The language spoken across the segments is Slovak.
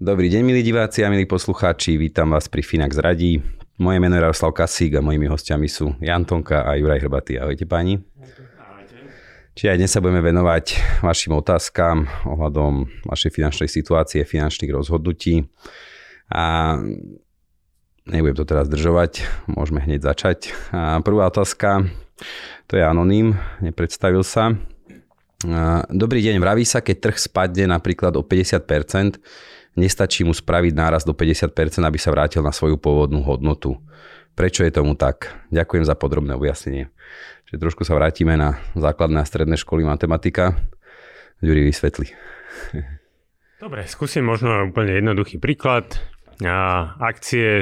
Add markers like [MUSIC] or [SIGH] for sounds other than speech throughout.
Dobrý deň, milí diváci a milí poslucháči, vítam vás pri Finax Radí. Moje meno je Jaroslav Kasík a mojimi hostiami sú Jan Tonka a Juraj Hrbatý. Ahojte páni. Čiže aj dnes sa budeme venovať vašim otázkam ohľadom vašej finančnej situácie, finančných rozhodnutí. A nebudem to teraz zdržovať, môžeme hneď začať. A prvá otázka, to je anonym, nepredstavil sa. Dobrý deň, vraví sa, keď trh spadne napríklad o 50%, nestačí mu spraviť náraz do 50%, aby sa vrátil na svoju pôvodnú hodnotu. Prečo je tomu tak? Ďakujem za podrobné objasnenie. Čiže trošku sa vrátime na základné a stredné školy matematika. Ďuri vysvetli. Dobre, skúsim možno úplne jednoduchý príklad. Akcie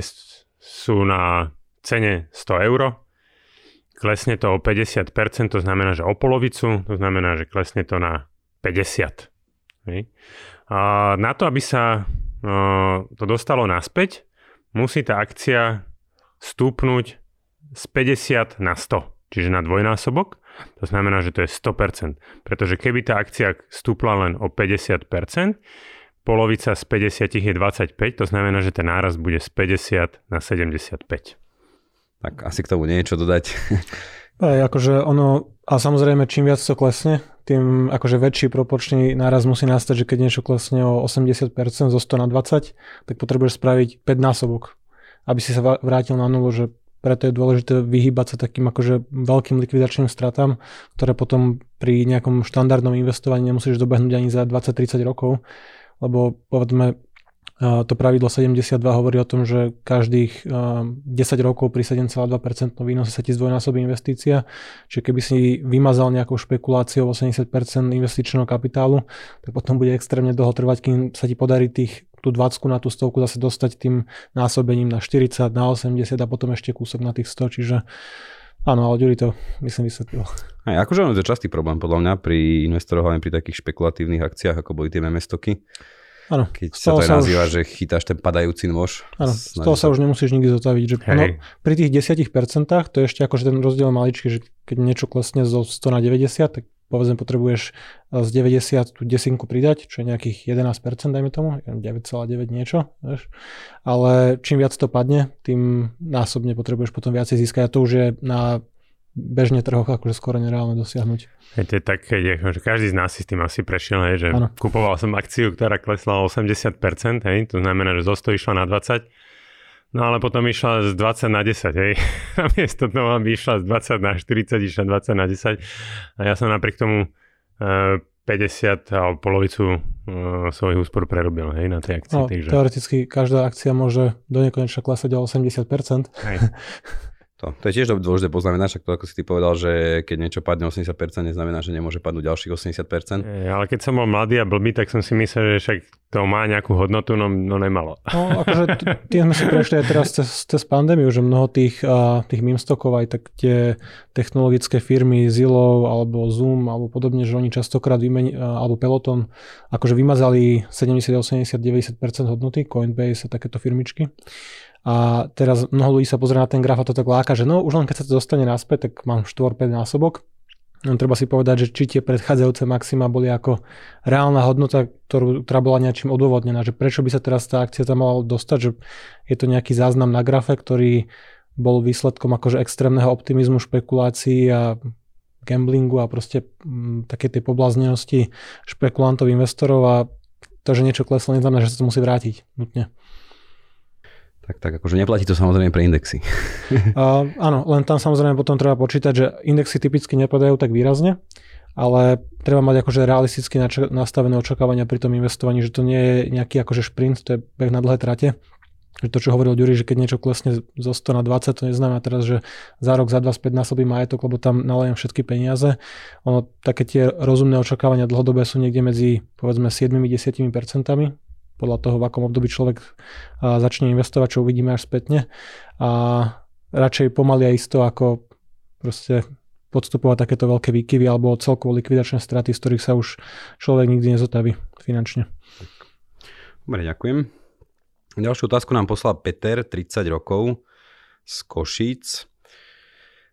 sú na cene 100 eur. Klesne to o 50%, to znamená, že o polovicu, to znamená, že klesne to na 50. Na to, aby sa to dostalo naspäť, musí tá akcia stúpnuť z 50 na 100 čiže na dvojnásobok. To znamená, že to je 100%. Pretože keby tá akcia stúpla len o 50%, polovica z 50 je 25, to znamená, že ten náraz bude z 50 na 75. Tak asi k tomu nie je čo dodať. [LAUGHS] Aj, akože ono, a samozrejme čím viac to klesne, tým akože väčší proporčný náraz musí nastať, že keď niečo klesne o 80% zo 100 na 20, tak potrebuješ spraviť 5 násobok, aby si sa vrátil na nulu, že preto je dôležité vyhýbať sa takým akože veľkým likvidačným stratám, ktoré potom pri nejakom štandardnom investovaní nemusíš dobehnúť ani za 20-30 rokov, lebo povedzme to pravidlo 72 hovorí o tom, že každých 10 rokov pri 7,2% výnose sa ti zdvojnásobí investícia. Čiže keby si vymazal nejakou špekuláciou 80% investičného kapitálu, tak potom bude extrémne dlho trvať, kým sa ti podarí tých tú 20 na tú stovku zase dostať tým násobením na 40, na 80 a potom ešte kúsok na tých 100, čiže áno, ale Ďuri to myslím vysvetlil. Aj, akože on je častý problém podľa mňa pri investoroch, hlavne pri takých špekulatívnych akciách, ako boli tie memestoky. Áno, Keď sa to aj nazýva, už... že chytáš ten padajúci nôž. Áno, z toho sa už nemusíš nikdy zotaviť. Že no, pri tých 10% to je ešte akože ten rozdiel maličký, že keď niečo klesne zo 100 na 90, tak povedzme potrebuješ eh, z 90 tú desinku pridať, čo je nejakých 11%, dajme tomu, 9,9 niečo, vieš. Ale čím viac to padne, tým násobne potrebuješ potom viacej získať a to už je na bežne trhoch akože skoro nereálne dosiahnuť. Je to tak, že každý z nás si s tým asi prešiel, hej, že ano. kupoval som akciu, ktorá klesla o 80%, hej, to znamená, že zo 100 išla na 20 No ale potom išla z 20 na 10, hej. [LAUGHS] Namiesto toho, aby išla z 20 na 40, išla 20 na 10. A ja som napriek tomu e, 50 alebo polovicu uh, svojich úspor prerobil hej, na tej akcii. No, takže... Teoreticky každá akcia môže do nekonečna klesať o 80%. Hej. [LAUGHS] To, to je tiež dôležité poznamenať, však to ako si ty povedal, že keď niečo padne 80%, neznamená, že nemôže padnúť ďalších 80%. E, ale keď som bol mladý a blbý, tak som si myslel, že však to má nejakú hodnotu, no, no nemalo. No akože tie sme si prešli aj teraz cez, cez pandémiu, že mnoho tých, uh, tých stokov, aj tak tie technologické firmy Zillow alebo Zoom alebo podobne, že oni častokrát vymeni, uh, alebo Peloton akože vymazali 70, 80, 90% hodnoty, Coinbase a takéto firmičky. A teraz mnoho ľudí sa pozrie na ten graf a to tak láka, že no už len keď sa to dostane naspäť, tak mám 4-5 násobok. No, treba si povedať, že či tie predchádzajúce maxima boli ako reálna hodnota, ktorú, ktorá bola nejakým odôvodnená, že prečo by sa teraz tá akcia tam mala dostať, že je to nejaký záznam na grafe, ktorý bol výsledkom akože extrémneho optimizmu, špekulácií a gamblingu a proste mm, také tej poblaznenosti špekulantov, investorov a to, že niečo kleslo, neznamená, že sa to musí vrátiť nutne. Tak, tak akože neplatí to samozrejme pre indexy. [LAUGHS] uh, áno, len tam samozrejme potom treba počítať, že indexy typicky nepadajú tak výrazne, ale treba mať akože realisticky nastavené očakávania pri tom investovaní, že to nie je nejaký akože šprint, to je beh na dlhé trate. že to, čo hovoril Ďuri, že keď niečo klesne zo 100 na 20, to neznamená teraz, že za rok, za dva späť násobí majetok, lebo tam nalejem všetky peniaze. Ono, také tie rozumné očakávania dlhodobé sú niekde medzi povedzme 7-10 percentami, podľa toho, v akom období človek začne investovať, čo uvidíme až spätne. A radšej pomaly a isto, ako proste podstupovať takéto veľké výkyvy alebo celkovo likvidačné straty, z ktorých sa už človek nikdy nezotaví finančne. Dobre, ďakujem. Ďalšiu otázku nám poslal Peter, 30 rokov, z Košíc.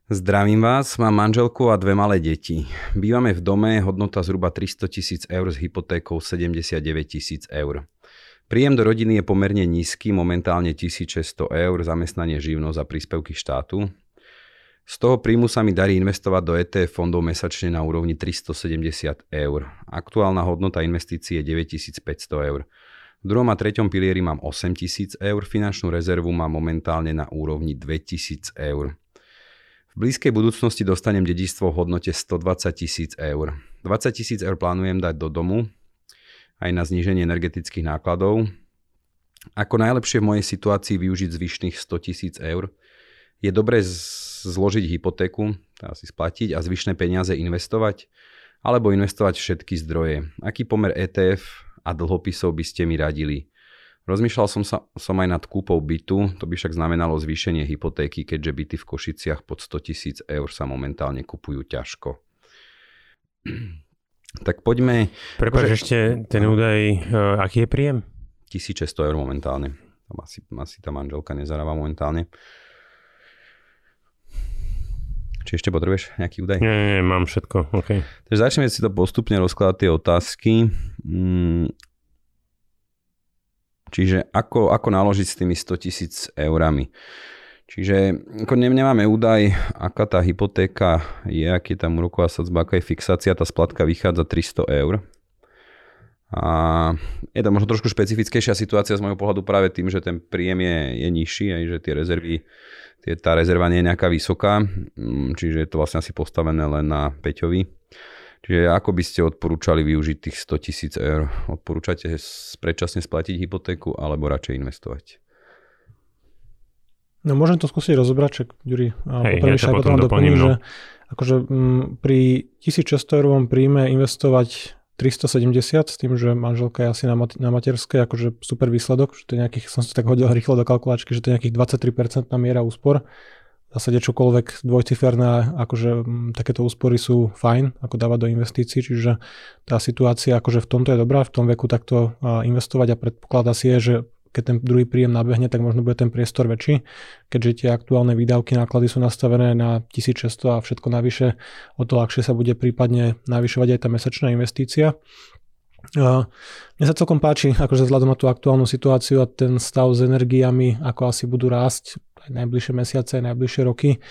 Zdravím vás, mám manželku a dve malé deti. Bývame v dome, hodnota zhruba 300 tisíc eur s hypotékou 79 tisíc eur. Príjem do rodiny je pomerne nízky, momentálne 1600 eur, zamestnanie živnosť a príspevky štátu. Z toho príjmu sa mi darí investovať do ETF fondov mesačne na úrovni 370 eur. Aktuálna hodnota investícií je 9500 eur. V druhom a treťom pilieri mám 8000 eur, finančnú rezervu mám momentálne na úrovni 2000 eur. V blízkej budúcnosti dostanem dedičstvo v hodnote 120 tisíc eur. 20 tisíc eur plánujem dať do domu, aj na zníženie energetických nákladov. Ako najlepšie v mojej situácii využiť zvyšných 100 tisíc eur? Je dobré zložiť hypotéku, si splatiť a zvyšné peniaze investovať? Alebo investovať všetky zdroje? Aký pomer ETF a dlhopisov by ste mi radili. Rozmýšľal som, sa, som aj nad kúpou bytu, to by však znamenalo zvýšenie hypotéky, keďže byty v Košiciach pod 100 tisíc eur sa momentálne kupujú ťažko. Tak poďme... Prepač akože... ešte ten údaj, uh, aký je príjem? 1600 eur momentálne. Tam asi, asi tá manželka nezarába momentálne. Či ešte potrebuješ nejaký údaj? Nie, nie, mám všetko, OK. Takže začneme si to postupne rozkladať tie otázky. Mm. Čiže ako, ako naložiť s tými 100 tisíc eurami? Čiže ako nemáme údaj, aká tá hypotéka je, aký je tam úroková sadzba, aká je fixácia, tá splatka vychádza 300 eur. A je to možno trošku špecifickejšia situácia z môjho pohľadu práve tým, že ten príjem je, je nižší, aj že tie rezervy tie, tá rezerva nie je nejaká vysoká, mm, čiže je to vlastne asi postavené len na Peťovi. Čiže ako by ste odporúčali využiť tých 100 tisíc eur? Odporúčate predčasne splatiť hypotéku alebo radšej investovať? No môžem to skúsiť rozobrať, čak Ďuri, Hej, ja to potom doplním, no. že akože m, mm, pri 1600 eurovom príjme investovať 370 s tým, že manželka je asi na, mat- na materskej, akože super výsledok, že to je nejakých, som si tak hodil rýchlo do kalkulačky, že to je nejakých 23% miera úspor. V zásade čokoľvek dvojciferné, akože m, takéto úspory sú fajn, ako dávať do investícií, čiže tá situácia akože v tomto je dobrá, v tom veku takto investovať a predpokladá si je, že keď ten druhý príjem nabehne, tak možno bude ten priestor väčší, keďže tie aktuálne výdavky, náklady sú nastavené na 1600 a všetko navyše, o to ľahšie sa bude prípadne navyšovať aj tá mesačná investícia. Mne sa celkom páči, akože vzhľadom na tú aktuálnu situáciu a ten stav s energiami, ako asi budú rásť aj najbližšie mesiace, aj najbližšie roky,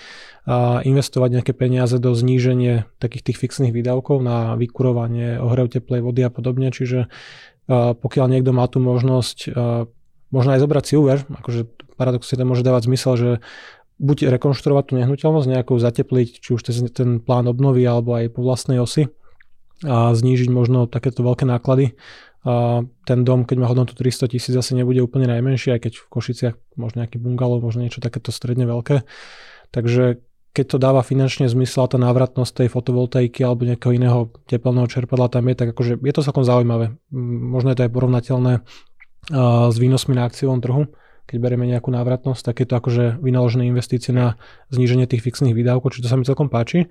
a investovať nejaké peniaze do zníženia takých tých fixných výdavkov na vykurovanie, ohrev teplej vody a podobne. Čiže pokiaľ niekto má tú možnosť možno aj zobrať si úver, akože paradoxne to môže dávať zmysel, že buď rekonštruovať tú nehnuteľnosť, nejakou zatepliť, či už ten plán obnovy alebo aj po vlastnej osi a znížiť možno takéto veľké náklady. A ten dom, keď má hodnotu 300 tisíc, asi nebude úplne najmenší, aj keď v Košiciach možno nejaký bungalov, možno niečo takéto stredne veľké. Takže keď to dáva finančne zmysel a tá návratnosť tej fotovoltaiky alebo nejakého iného tepelného čerpadla tam je, tak akože je to celkom zaujímavé. Možno je to aj porovnateľné s výnosmi na akciovom trhu, keď berieme nejakú návratnosť, tak je to akože vynaložené investície na zníženie tých fixných výdavkov, čiže to sa mi celkom páči.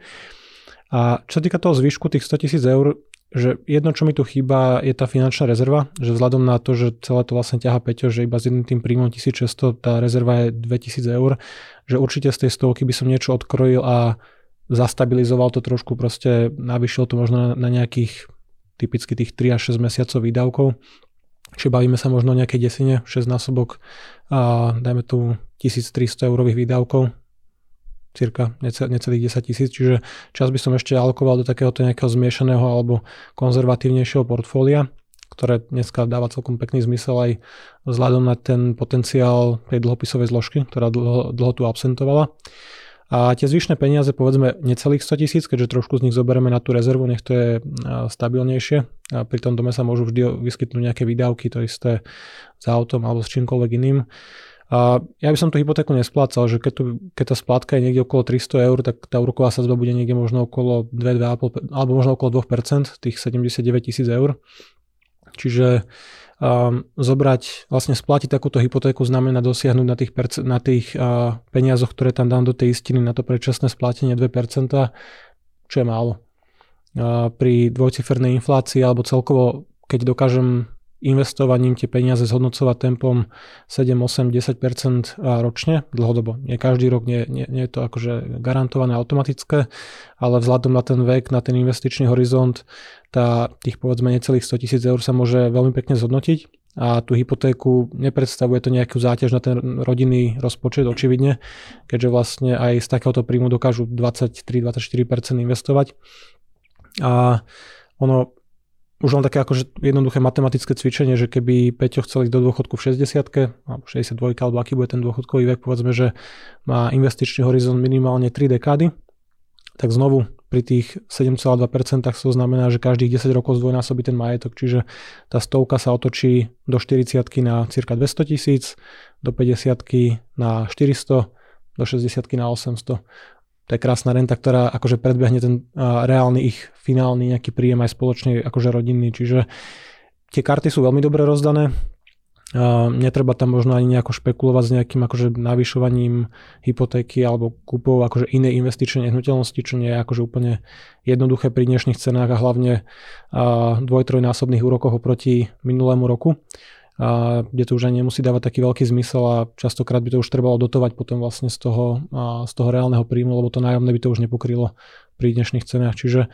A čo sa týka toho zvyšku, tých 100 tisíc eur, že jedno, čo mi tu chýba, je tá finančná rezerva, že vzhľadom na to, že celé to vlastne ťaha Peťo, že iba s jedným tým príjmom 1600, tá rezerva je 2000 eur, že určite z tej stovky by som niečo odkrojil a zastabilizoval to trošku, proste navyšil to možno na, na nejakých typicky tých 3 až 6 mesiacov výdavkov Čiže bavíme sa možno o nejakej desine, 6 násobok a dajme tu 1300 eurových výdavkov, cirka necelých 10 tisíc, čiže čas by som ešte alokoval do takéhoto nejakého zmiešaného alebo konzervatívnejšieho portfólia, ktoré dneska dáva celkom pekný zmysel aj vzhľadom na ten potenciál tej dlhopisovej zložky, ktorá dlho, dlho tu absentovala. A tie zvyšné peniaze, povedzme necelých 100 tisíc, keďže trošku z nich zoberieme na tú rezervu, nech to je stabilnejšie. A pri tom dome sa môžu vždy vyskytnúť nejaké výdavky, to isté s autom alebo s čímkoľvek iným. A ja by som tú hypotéku nesplácal, že keď, tu, keď tá splátka je niekde okolo 300 eur, tak tá úroková sadzba bude niekde možno okolo 2, 2,5, alebo možno okolo 2%, tých 79 tisíc eur. Čiže um, zobrať, vlastne splatiť takúto hypotéku znamená dosiahnuť na tých, perc- na tých uh, peniazoch, ktoré tam dám do tej istiny na to predčasné splátenie 2%, čo je málo. Pri dvojcifernej inflácii alebo celkovo, keď dokážem investovaním tie peniaze zhodnocovať tempom 7, 8, 10% ročne, dlhodobo. Nie každý rok, nie, nie, nie je to akože garantované automatické, ale vzhľadom na ten vek, na ten investičný horizont, tá, tých povedzme necelých 100 tisíc eur sa môže veľmi pekne zhodnotiť a tú hypotéku nepredstavuje to nejakú záťaž na ten rodinný rozpočet, očividne, keďže vlastne aj z takéhoto príjmu dokážu 23-24% investovať. A ono už len také akože jednoduché matematické cvičenie, že keby Peťo chcel ísť do dôchodku v 60 alebo 62 alebo aký bude ten dôchodkový vek, povedzme, že má investičný horizont minimálne 3 dekády, tak znovu pri tých 7,2% to znamená, že každých 10 rokov zdvojnásobí ten majetok, čiže tá stovka sa otočí do 40 na cirka 200 tisíc, do 50 na 400, do 60 na 800 to je krásna renta, ktorá akože predbehne ten reálny ich finálny nejaký príjem aj spoločne akože rodinný, čiže tie karty sú veľmi dobre rozdané, uh, netreba tam možno ani nejako špekulovať s nejakým akože navyšovaním hypotéky alebo kúpov akože iné investičné nehnuteľnosti, čo nie je akože úplne jednoduché pri dnešných cenách a hlavne uh, dvoj-trojnásobných úrokoch oproti minulému roku a kde to už ani nemusí dávať taký veľký zmysel a častokrát by to už trebalo dotovať potom vlastne z toho, z toho reálneho príjmu, lebo to nájomné by to už nepokrylo pri dnešných cenách. Čiže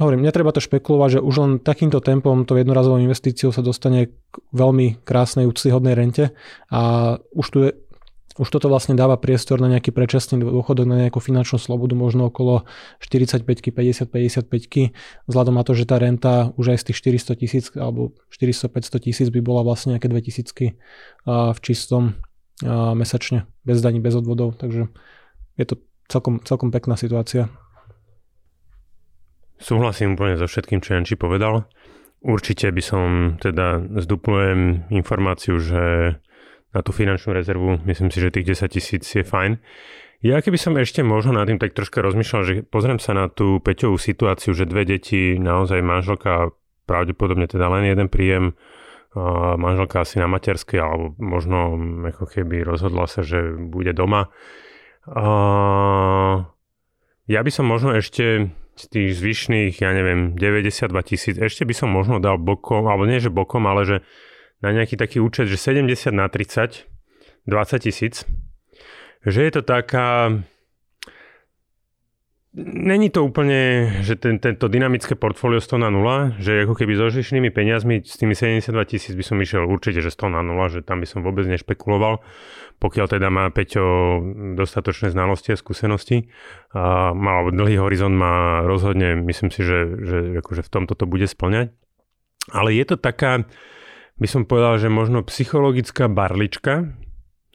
hovorím, netreba to špekulovať, že už len takýmto tempom, to jednorazovou investíciou sa dostane k veľmi krásnej, úctyhodnej rente a už tu je už toto vlastne dáva priestor na nejaký predčasný dôchodok, na nejakú finančnú slobodu, možno okolo 45 50 55 vzhľadom na to, že tá renta už aj z tých 400 tisíc alebo 400-500 tisíc by bola vlastne nejaké 2000 v čistom mesačne, bez daní, bez odvodov, takže je to celkom, celkom pekná situácia. Súhlasím úplne so všetkým, čo Janči povedal. Určite by som teda zduplujem informáciu, že na tú finančnú rezervu. Myslím si, že tých 10 tisíc je fajn. Ja keby som ešte možno nad tým tak troška rozmýšľal, že pozriem sa na tú Peťovú situáciu, že dve deti, naozaj manželka pravdepodobne teda len jeden príjem, manželka asi na materskej, alebo možno ako keby rozhodla sa, že bude doma. Ja by som možno ešte z tých zvyšných, ja neviem, 92 tisíc, ešte by som možno dal bokom, alebo nie že bokom, ale že na nejaký taký účet, že 70 na 30, 20 tisíc, že je to taká... Není to úplne, že ten, tento dynamické portfólio 100 na 0, že ako keby so žišnými peniazmi s tými 72 tisíc by som išiel určite, že 100 na 0, že tam by som vôbec nešpekuloval, pokiaľ teda má Peťo dostatočné znalosti a skúsenosti. A má dlhý horizont, má rozhodne, myslím si, že, že akože v tomto to bude splňať. Ale je to taká, by som povedal, že možno psychologická barlička,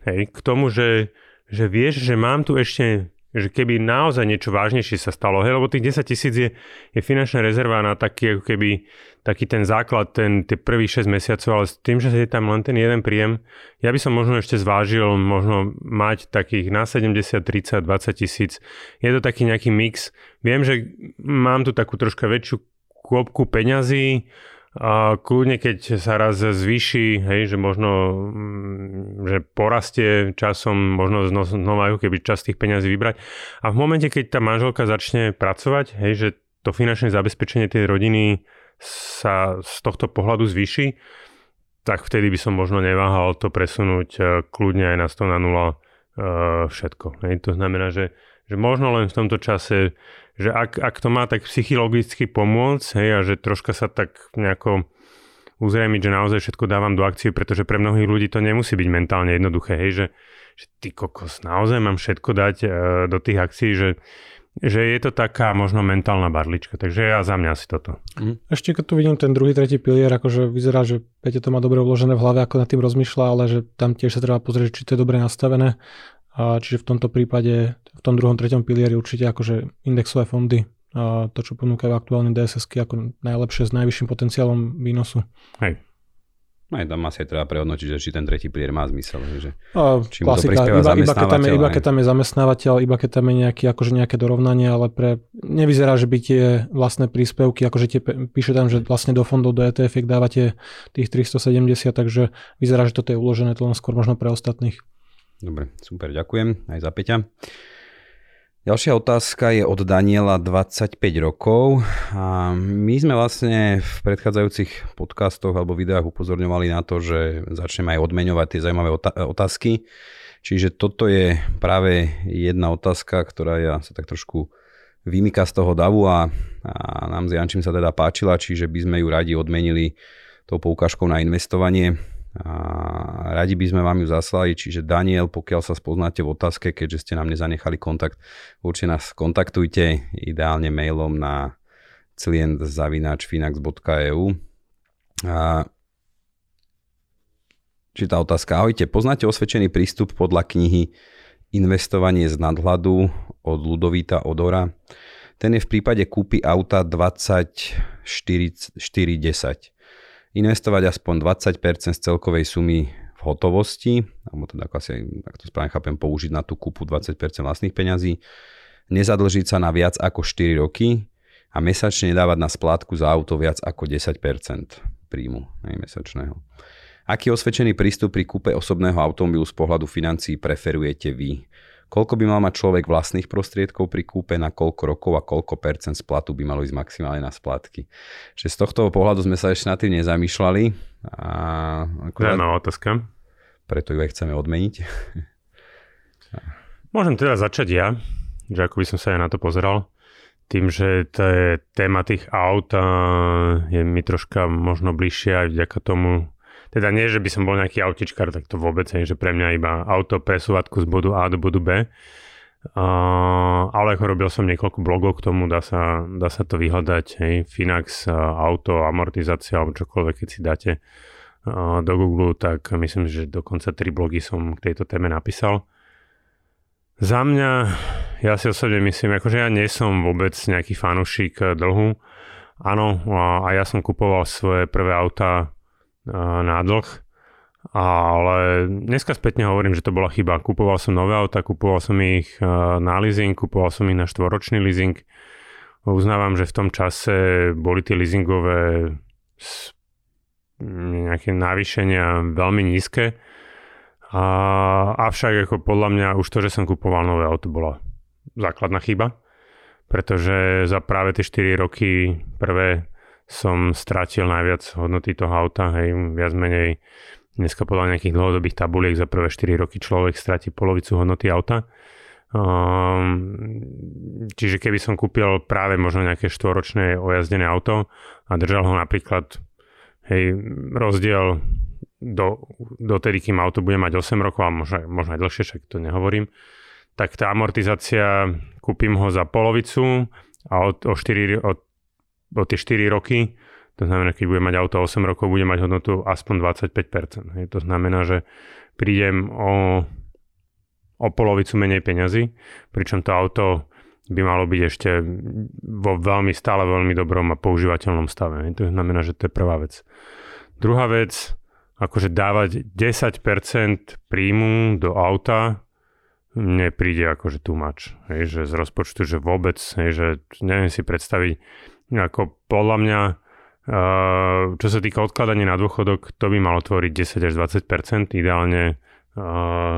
hej, k tomu, že, že vieš, že mám tu ešte, že keby naozaj niečo vážnejšie sa stalo, hej, lebo tých 10 tisíc je, je finančná rezerva na taký, ako keby, taký ten základ, ten, tie prvých 6 mesiacov, ale s tým, že je tam len ten jeden príjem, ja by som možno ešte zvážil, možno mať takých na 70, 30, 20 tisíc. Je to taký nejaký mix. Viem, že mám tu takú troška väčšiu kôpku peňazí, a kľudne, keď sa raz zvýši, hej, že možno, mm, že porastie časom, možno znova ako keby čas tých peňazí vybrať. A v momente, keď tá manželka začne pracovať, hej, že to finančné zabezpečenie tej rodiny sa z tohto pohľadu zvýši, tak vtedy by som možno neváhal to presunúť e, kľudne aj na 100 na 0 e, všetko. Hej. To znamená, že, že možno len v tomto čase že ak, ak to má tak psychologicky pomôcť, hej, a že troška sa tak nejako uzrejmiť, že naozaj všetko dávam do akcie, pretože pre mnohých ľudí to nemusí byť mentálne jednoduché, hej, že, že ty kokos, naozaj mám všetko dať uh, do tých akcií, že že je to taká možno mentálna barlička, takže ja za mňa asi toto. Mm. Ešte keď tu vidím ten druhý, tretí pilier, akože vyzerá, že Peťo to má dobre vložené v hlave, ako nad tým rozmýšľa, ale že tam tiež sa treba pozrieť, či to je dobre nastavené a čiže v tomto prípade, v tom druhom, treťom pilieri určite akože indexové fondy, a to, čo ponúkajú aktuálne DSS ako najlepšie s najvyšším potenciálom výnosu. Hej. No aj tam asi treba prehodnotiť, že či ten tretí pilier má zmysel. Že a, či klasika, iba, iba, keď tam je, iba keď tam je zamestnávateľ, iba keď tam je nejaký, akože nejaké dorovnanie, ale pre, nevyzerá, že by tie vlastné príspevky, akože tie, píše tam, že vlastne do fondov do ETF dávate tých 370, takže vyzerá, že toto je uložené to len skôr možno pre ostatných. Dobre, super, ďakujem aj za Peťa. Ďalšia otázka je od Daniela 25 rokov. A my sme vlastne v predchádzajúcich podcastoch alebo videách upozorňovali na to, že začneme aj odmeňovať tie zaujímavé otázky. Čiže toto je práve jedna otázka, ktorá ja sa tak trošku vymýka z toho davu a, a nám s Jančím sa teda páčila, čiže by sme ju radi odmenili tou poukážkou na investovanie a radi by sme vám ju zaslali, čiže Daniel, pokiaľ sa spoznáte v otázke, keďže ste nám nezanechali kontakt, určite nás kontaktujte ideálne mailom na client.finax.eu a či tá otázka, ahojte, poznáte osvedčený prístup podľa knihy Investovanie z nadhľadu od Ludovíta Odora? Ten je v prípade kúpy auta 2410 investovať aspoň 20% z celkovej sumy v hotovosti, alebo teda asi, ak to správne chápem, použiť na tú kúpu 20% vlastných peňazí, nezadlžiť sa na viac ako 4 roky a mesačne dávať na splátku za auto viac ako 10% príjmu nej, mesačného. Aký osvedčený prístup pri kúpe osobného automobilu z pohľadu financií preferujete vy? Koľko by mal mať človek vlastných prostriedkov pri kúpe, na koľko rokov a koľko percent splatu by malo ísť maximálne na splatky. Čiže z tohto pohľadu sme sa ešte nad tým nezamýšľali. A akurát, Zaujímavá otázka. Preto ju aj chceme odmeniť. [LAUGHS] Môžem teda začať ja, že ako by som sa aj na to pozeral. Tým, že tá téma tých aut je mi troška možno bližšia aj vďaka tomu, teda nie, že by som bol nejaký autičkár, tak to vôbec nie, že pre mňa iba auto presúvatku z bodu A do bodu B. Uh, ale ako robil som niekoľko blogov k tomu, dá sa, dá sa to vyhľadať, hej, Finax, auto, amortizácia alebo čokoľvek, keď si dáte uh, do Google, tak myslím, že dokonca tri blogy som k tejto téme napísal. Za mňa, ja si osobne myslím, akože ja nie som vôbec nejaký fanúšik dlhu. Áno, a ja som kupoval svoje prvé auta na dlh. Ale dneska spätne hovorím, že to bola chyba. Kupoval som nové auta, kupoval som ich na leasing, kupoval som ich na štvoročný leasing. Uznávam, že v tom čase boli tie leasingové nejaké navýšenia veľmi nízke. A, avšak ako podľa mňa už to, že som kupoval nové auto, bola základná chyba. Pretože za práve tie 4 roky prvé som stratil najviac hodnoty toho auta, hej, viac menej dneska podľa nejakých dlhodobých tabuliek za prvé 4 roky človek stratí polovicu hodnoty auta. Um, čiže keby som kúpil práve možno nejaké štvoročné ojazdené auto a držal ho napríklad hej, rozdiel do, do tedy, kým auto bude mať 8 rokov a možno, možno aj dlhšie, však to nehovorím, tak tá amortizácia, kúpim ho za polovicu a o, o 4, o o tie 4 roky, to znamená, keď bude mať auto 8 rokov, bude mať hodnotu aspoň 25%. Hej. To znamená, že prídem o, o polovicu menej peňazí, pričom to auto by malo byť ešte vo veľmi, stále veľmi dobrom a používateľnom stave. To znamená, že to je prvá vec. Druhá vec, akože dávať 10% príjmu do auta, mne príde akože too much. Že z rozpočtu, že vôbec, hej, že neviem si predstaviť, ako podľa mňa, čo sa týka odkladania na dôchodok, to by malo tvoriť 10 až 20 ideálne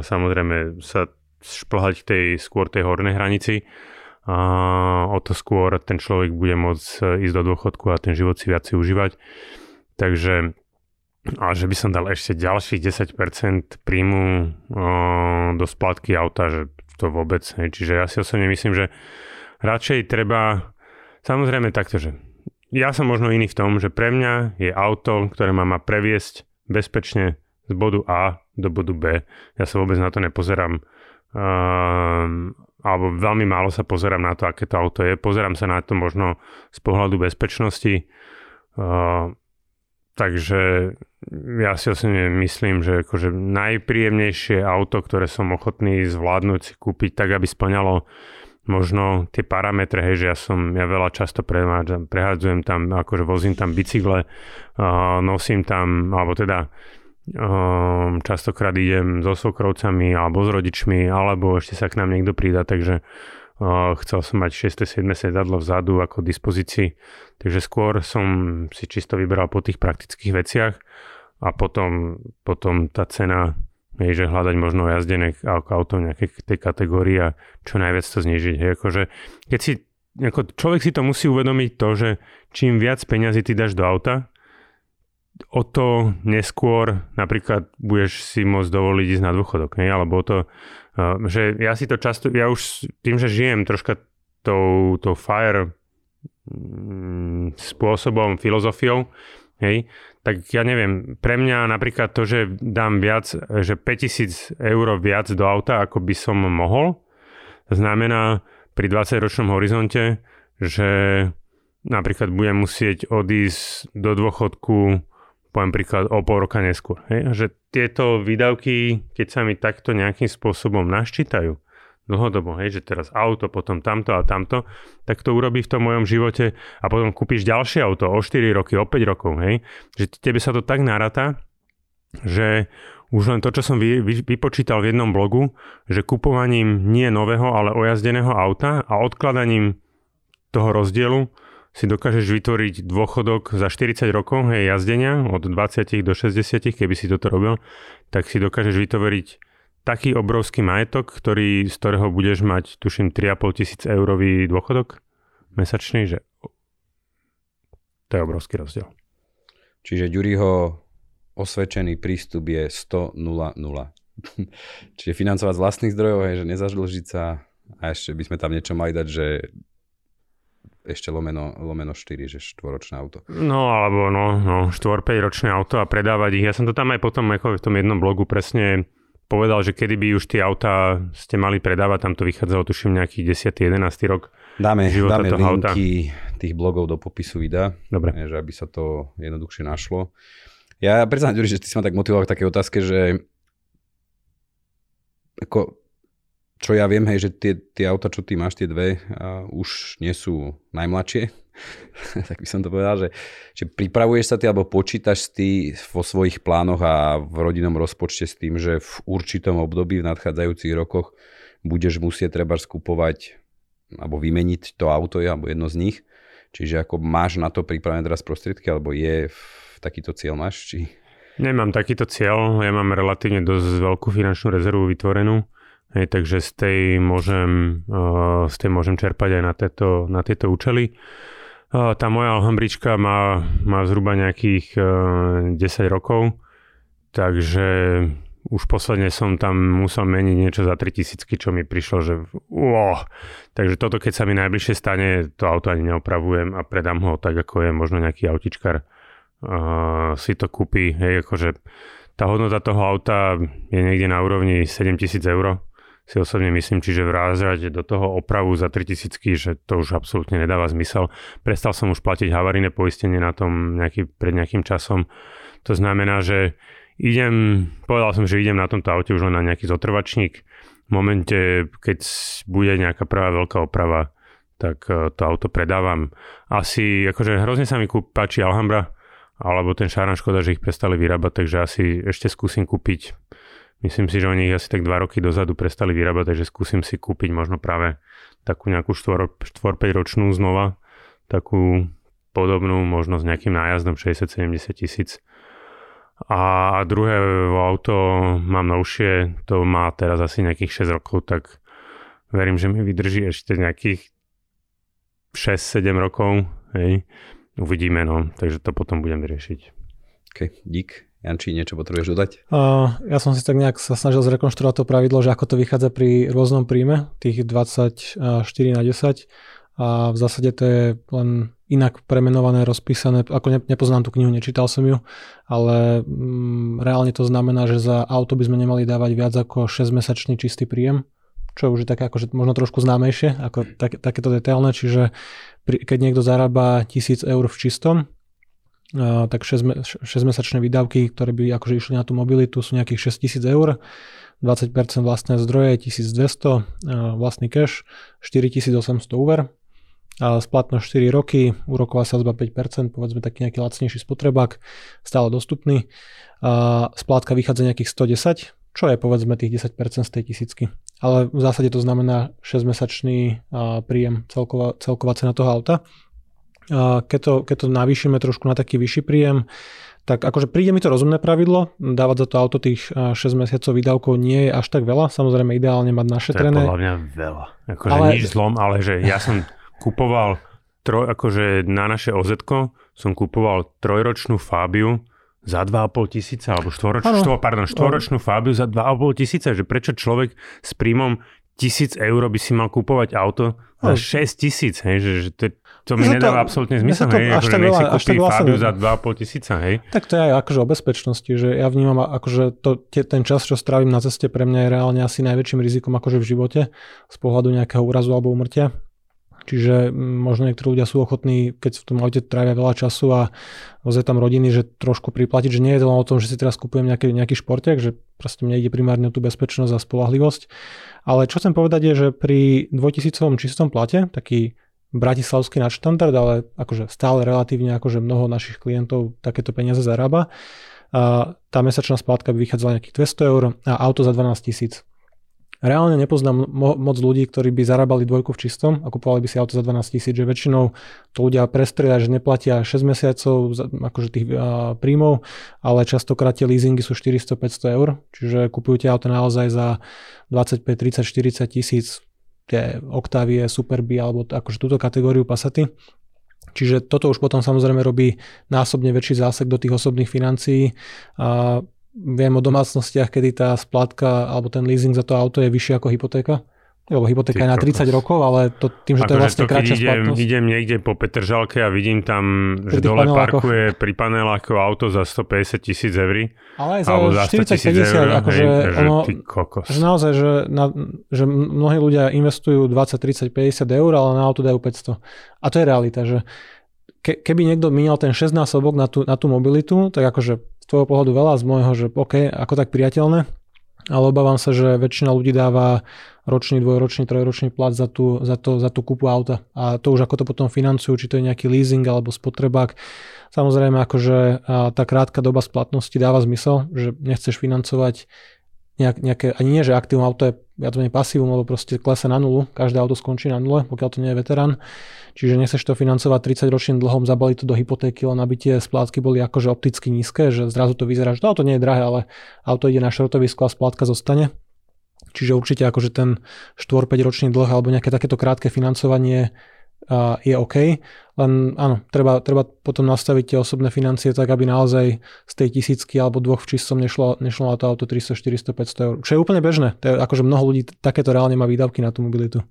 samozrejme sa šplhať k tej skôr tej hornej hranici. A o to skôr ten človek bude môcť ísť do dôchodku a ten život si viac si užívať. Takže a že by som dal ešte ďalších 10% príjmu do splatky auta, že to vôbec. Čiže ja si osobne myslím, že radšej treba Samozrejme takto, že ja som možno iný v tom, že pre mňa je auto, ktoré ma má previesť bezpečne z bodu A do bodu B. Ja sa vôbec na to nepozerám uh, alebo veľmi málo sa pozerám na to, aké to auto je. Pozerám sa na to možno z pohľadu bezpečnosti. Uh, takže ja si osobne myslím, že akože najpríjemnejšie auto, ktoré som ochotný zvládnuť si kúpiť tak, aby splňalo možno tie parametre, hej, že ja som, ja veľa často prehádzujem, tam, akože vozím tam bicykle, uh, nosím tam, alebo teda um, častokrát idem so svokrovcami alebo s rodičmi, alebo ešte sa k nám niekto pridá, takže uh, chcel som mať 6. 7. sedadlo vzadu ako dispozícii, takže skôr som si čisto vybral po tých praktických veciach a potom, potom tá cena Hej, že hľadať možno jazdené auto v nejakej tej kategórii a čo najviac to znižiť. Hej, akože, keď si, ako človek si to musí uvedomiť to, že čím viac peňazí ty dáš do auta, o to neskôr napríklad budeš si môcť dovoliť ísť na dôchodok. Hej, alebo to, že ja si to často, ja už tým, že žijem troška tou, tou fire mm, spôsobom, filozofiou, hej, tak ja neviem, pre mňa napríklad to, že dám viac, že 5000 eur viac do auta, ako by som mohol, znamená pri 20-ročnom horizonte, že napríklad budem musieť odísť do dôchodku poviem príklad o pol roka neskôr. Hej? Že tieto výdavky, keď sa mi takto nejakým spôsobom naščítajú, dlhodobo, hej, že teraz auto, potom tamto a tamto, tak to urobí v tom mojom živote a potom kúpiš ďalšie auto o 4 roky, o 5 rokov, hej, že tebe sa to tak narata, že už len to, čo som vy, vy, vypočítal v jednom blogu, že kupovaním nie nového, ale ojazdeného auta a odkladaním toho rozdielu si dokážeš vytvoriť dôchodok za 40 rokov hej, jazdenia od 20 do 60, keby si toto robil, tak si dokážeš vytvoriť taký obrovský majetok, ktorý, z ktorého budeš mať, tuším, 3,5 tisíc eurový dôchodok mesačný, že to je obrovský rozdiel. Čiže Ďuriho osvedčený prístup je 100 0 0. Čiže financovať z vlastných zdrojov, hej, že nezažlžiť sa a ešte by sme tam niečo mali dať, že ešte lomeno, lomeno 4, že štvoročné auto. No alebo no, no 4-5 ročné auto a predávať ich. Ja som to tam aj potom ako v tom jednom blogu presne povedal, že kedy by už tie autá ste mali predávať, tam to vychádzalo tuším nejaký 10. 11. rok Dáme, dáme toho linky auta. tých blogov do popisu videa, Dobre. že aby sa to jednoduchšie našlo. Ja priznám, že ty si ma tak motivoval k také otázke, že ako, čo ja viem, hej, že tie, tie auta, čo ty máš, tie dve, uh, už nie sú najmladšie, [LAUGHS] tak by som to povedal, že, že pripravuješ sa ty alebo počítaš ty vo svojich plánoch a v rodinnom rozpočte s tým, že v určitom období v nadchádzajúcich rokoch budeš musieť treba skupovať alebo vymeniť to auto alebo jedno z nich. Čiže ako máš na to pripravené teraz prostriedky alebo je takýto cieľ máš? Či... Nemám takýto cieľ, ja mám relatívne dosť veľkú finančnú rezervu vytvorenú, hej, takže z tej, môžem, uh, z tej môžem čerpať aj na tieto, na tieto účely. Tá moja Alhambrička má, má zhruba nejakých 10 e, rokov, takže už posledne som tam musel meniť niečo za 3000, čo mi prišlo, že wow. Takže toto, keď sa mi najbližšie stane, to auto ani neopravujem a predám ho tak, ako je možno nejaký autičkar uh, si to kúpi. Hej, akože tá hodnota toho auta je niekde na úrovni 7000 eur si osobne myslím, čiže vrázať do toho opravu za 3000, že to už absolútne nedáva zmysel. Prestal som už platiť havarijné poistenie na tom nejaký, pred nejakým časom. To znamená, že idem, povedal som, že idem na tomto aute už len na nejaký zotrvačník. V momente, keď bude nejaká prvá veľká oprava, tak e, to auto predávam. Asi, akože hrozne sa mi páči Alhambra, alebo ten Šaran škoda, že ich prestali vyrábať, takže asi ešte skúsim kúpiť Myslím si, že oni ich asi tak 2 roky dozadu prestali vyrábať, takže skúsim si kúpiť možno práve takú nejakú 4-5 ročnú znova, takú podobnú, možno s nejakým nájazdom 60-70 tisíc. A druhé auto mám novšie, to má teraz asi nejakých 6 rokov, tak verím, že mi vydrží ešte nejakých 6-7 rokov. Hej. Uvidíme, no, takže to potom budem riešiť. OK, dík. Janči, niečo potrebuješ dodať? Uh, ja som si tak nejak sa snažil zrekonštruovať to pravidlo, že ako to vychádza pri rôznom príjme, tých 24 na 10 a v zásade to je len inak premenované, rozpísané, ako ne, nepoznám tú knihu, nečítal som ju, ale mm, reálne to znamená, že za auto by sme nemali dávať viac ako 6-mesačný čistý príjem, čo už je také akože možno trošku známejšie, ako tak, takéto detailné, čiže pri, keď niekto zarába 1000 eur v čistom, tak 6-mesačné výdavky, ktoré by akože išli na tú mobilitu sú nejakých 6000 eur, 20% vlastné zdroje 1200, vlastný cash 4800 úver, a splatnosť 4 roky, úroková sadzba 5%, povedzme taký nejaký lacnejší spotrebák, stále dostupný. A splátka vychádza nejakých 110, čo je povedzme tých 10% z tej tisícky. Ale v zásade to znamená 6-mesačný príjem, celková, celková cena toho auta. Keď, to, keď to navýšime trošku na taký vyšší príjem, tak akože príde mi to rozumné pravidlo, dávať za to auto tých 6 mesiacov výdavkov nie je až tak veľa, samozrejme ideálne mať našetrené. To je podľa mňa veľa, akože ale... nič zlom, ale že ja som kupoval troj, akože na naše oz som kupoval trojročnú Fabiu za 2,5 tisíca, alebo štvoročnú, štvo, pardon, štvoročnú Fabiu za 2,5 tisíca, že prečo človek s príjmom tisíc eur by si mal kupovať auto za 6 tisíc, hej, že, že to, to mi nedáva to, absolútne zmysel, hej, akože nech si kúpi Fabiu za 2,5 tisíca, hej. Tak to je aj akože o bezpečnosti, že ja vnímam akože to, tie, ten čas, čo strávim na ceste, pre mňa je reálne asi najväčším rizikom akože v živote z pohľadu nejakého úrazu alebo umrtia. Čiže možno niektorí ľudia sú ochotní, keď v tom aute trávia veľa času a vozia tam rodiny, že trošku priplatiť, že nie je to len o tom, že si teraz kúpujem nejaký, nejaký športek, že proste mne ide primárne o tú bezpečnosť a spolahlivosť. Ale čo chcem povedať je, že pri 2000 čistom plate, taký bratislavský nadštandard, ale akože stále relatívne akože mnoho našich klientov takéto peniaze zarába, a tá mesačná splátka by vychádzala nejakých 200 eur a auto za 12 tisíc. Reálne nepoznám mo- moc ľudí, ktorí by zarábali dvojku v čistom a kupovali by si auto za 12 tisíc, že väčšinou to ľudia prestrieľa, že neplatia 6 mesiacov akože tých a, príjmov, ale častokrát tie leasingy sú 400-500 eur, čiže kupujú tie auto naozaj za 25, 30, 40 tisíc, tie Octavie, Superby alebo akože túto kategóriu Passaty. Čiže toto už potom samozrejme robí násobne väčší zásek do tých osobných financií. A viem o domácnostiach, kedy tá splátka alebo ten leasing za to auto je vyšší ako hypotéka. Lebo hypotéka je na 30 rokov, ale to, tým, že to je vlastne kratšia idem, splatnosť. idem niekde po Petržalke a vidím tam, že dole parkuje pri paneláku auto za 150 tisíc eur. Ale aj za, za 40 50 eur, akože hej, ono, že naozaj, že, na, že mnohí ľudia investujú 20, 30, 50 eur, ale na auto dajú 500. A to je realita, že ke, keby niekto minal ten 6 násobok na tú, na tú mobilitu, tak akože tvojho pohľadu veľa, z môjho, že OK, ako tak priateľné, ale obávam sa, že väčšina ľudí dáva ročný, dvojročný, trojročný plat za tú, za, to, za tú kúpu auta. A to už ako to potom financujú, či to je nejaký leasing alebo spotrebák. Samozrejme, akože tá krátka doba splatnosti dáva zmysel, že nechceš financovať nejak, nejaké, ani nie, že aktívum auto je to nie pasívum, lebo proste klesa na nulu, každé auto skončí na nule, pokiaľ to nie je veterán. Čiže nechceš to financovať 30 ročným dlhom, zabaliť to do hypotéky, len aby tie splátky boli akože opticky nízke, že zrazu to vyzerá, že to auto nie je drahé, ale auto ide na šrotovisko a splátka zostane. Čiže určite akože ten 4-5 ročný dlh alebo nejaké takéto krátke financovanie je OK. Len áno, treba, treba potom nastaviť tie osobné financie tak, aby naozaj z tej tisícky alebo dvoch v čistom nešlo, nešlo na to auto 300, 400, 500 eur. Čo je úplne bežné. To je, akože mnoho ľudí takéto reálne má výdavky na tú mobilitu.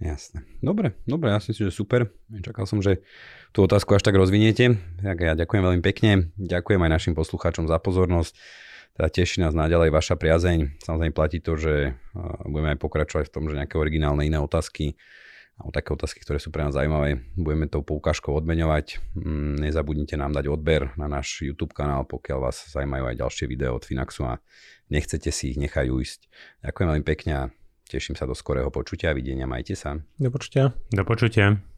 Jasné. Dobre, dobre, ja si myslím, že super. Čakal som, že tú otázku až tak rozviniete. Tak ja ďakujem veľmi pekne. Ďakujem aj našim poslucháčom za pozornosť. Teda teší nás naďalej vaša priazeň. Samozrejme platí to, že budeme aj pokračovať v tom, že nejaké originálne iné otázky alebo také otázky, ktoré sú pre nás zaujímavé. Budeme tou poukážkou odmeňovať. Mm, nezabudnite nám dať odber na náš YouTube kanál, pokiaľ vás zaujímajú aj ďalšie videá od Finaxu a nechcete si ich nechať ujsť. Ďakujem veľmi pekne a teším sa do skorého počutia a videnia. Majte sa. Do počutia. Do počutia.